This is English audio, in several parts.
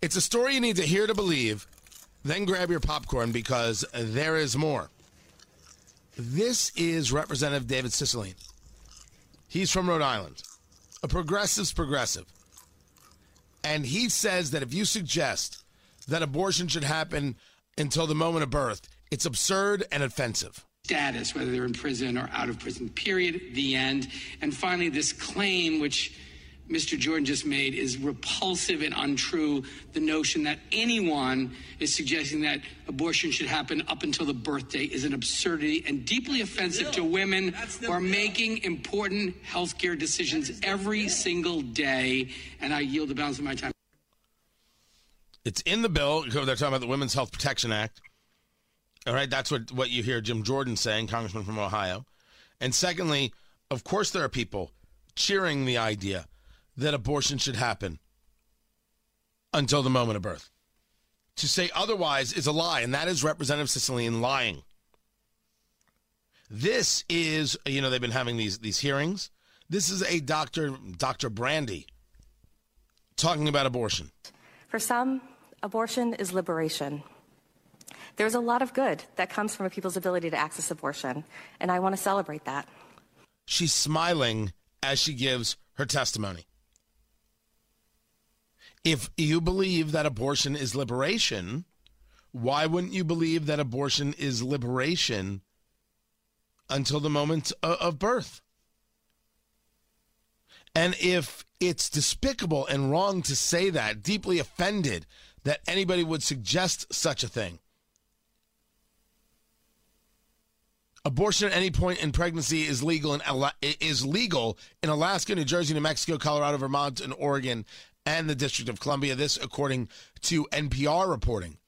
It's a story you need to hear to believe. Then grab your popcorn because there is more. This is Representative David Cicilline. He's from Rhode Island. A progressive's progressive. And he says that if you suggest that abortion should happen until the moment of birth, it's absurd and offensive. Status, whether they're in prison or out of prison, period, the end. And finally, this claim, which Mr. Jordan just made is repulsive and untrue. The notion that anyone is suggesting that abortion should happen up until the birthday is an absurdity and deeply offensive to women who are making important health care decisions every single day. And I yield the balance of my time. It's in the bill. They're talking about the Women's Health Protection Act. All right, that's what, what you hear Jim Jordan saying, Congressman from Ohio. And secondly, of course, there are people cheering the idea that abortion should happen until the moment of birth. To say otherwise is a lie, and that is Representative Cicilline lying. This is, you know, they've been having these these hearings. This is a doctor, Dr. Brandy, talking about abortion. For some, abortion is liberation. There's a lot of good that comes from a people's ability to access abortion, and I want to celebrate that. She's smiling as she gives her testimony. If you believe that abortion is liberation, why wouldn't you believe that abortion is liberation until the moment of birth? And if it's despicable and wrong to say that, deeply offended that anybody would suggest such a thing, abortion at any point in pregnancy is legal in is legal in Alaska, New Jersey, New Mexico, Colorado, Vermont, and Oregon, and the District of Columbia. This, according to NPR reporting.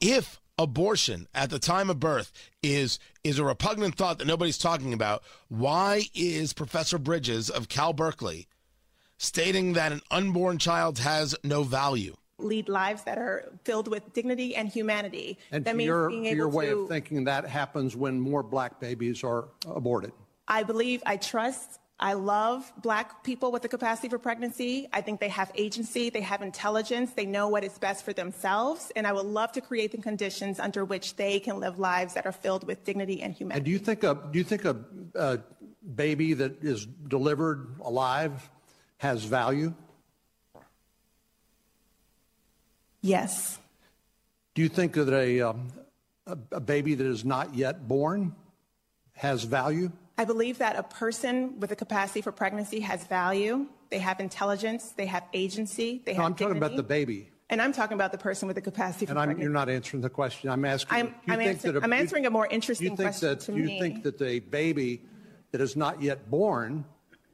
If abortion at the time of birth is is a repugnant thought that nobody's talking about, why is Professor Bridges of Cal Berkeley stating that an unborn child has no value? Lead lives that are filled with dignity and humanity. And that to your, your way to, of thinking, that happens when more black babies are aborted. I believe, I trust I love black people with the capacity for pregnancy. I think they have agency, they have intelligence, they know what is best for themselves, and I would love to create the conditions under which they can live lives that are filled with dignity and humanity. And do you think a do you think a, a baby that is delivered alive has value? Yes. Do you think that a, um, a, a baby that is not yet born has value? I believe that a person with a capacity for pregnancy has value. They have intelligence. They have agency. They no, have. I'm talking about the baby. And I'm talking about the person with the capacity for and I'm, pregnancy. you're not answering the question. I'm asking. I'm, I'm, answer, a, I'm answering a more interesting question that, to you me. You think that the baby that is not yet born,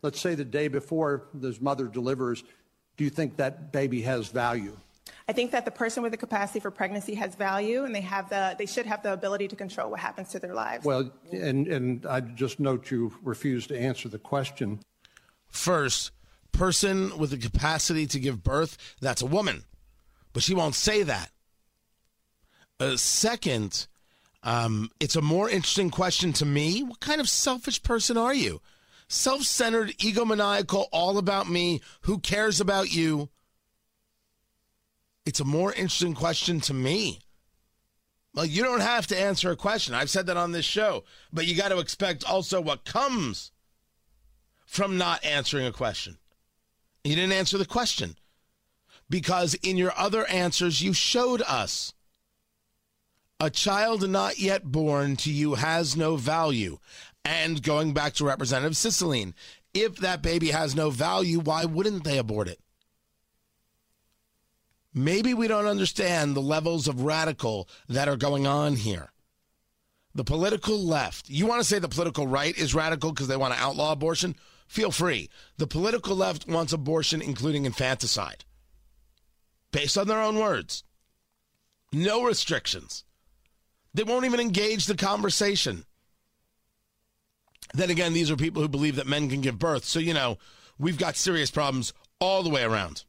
let's say the day before this mother delivers, do you think that baby has value? I think that the person with the capacity for pregnancy has value, and they have the they should have the ability to control what happens to their lives. Well, and and I just note you refuse to answer the question. First, person with the capacity to give birth, that's a woman, but she won't say that. Uh, second, um, it's a more interesting question to me. What kind of selfish person are you? Self centered, egomaniacal, all about me. Who cares about you? It's a more interesting question to me. Well, you don't have to answer a question. I've said that on this show, but you got to expect also what comes from not answering a question. You didn't answer the question because in your other answers, you showed us a child not yet born to you has no value. And going back to Representative Cicilline, if that baby has no value, why wouldn't they abort it? Maybe we don't understand the levels of radical that are going on here. The political left, you want to say the political right is radical because they want to outlaw abortion? Feel free. The political left wants abortion, including infanticide, based on their own words. No restrictions. They won't even engage the conversation. Then again, these are people who believe that men can give birth. So, you know, we've got serious problems all the way around.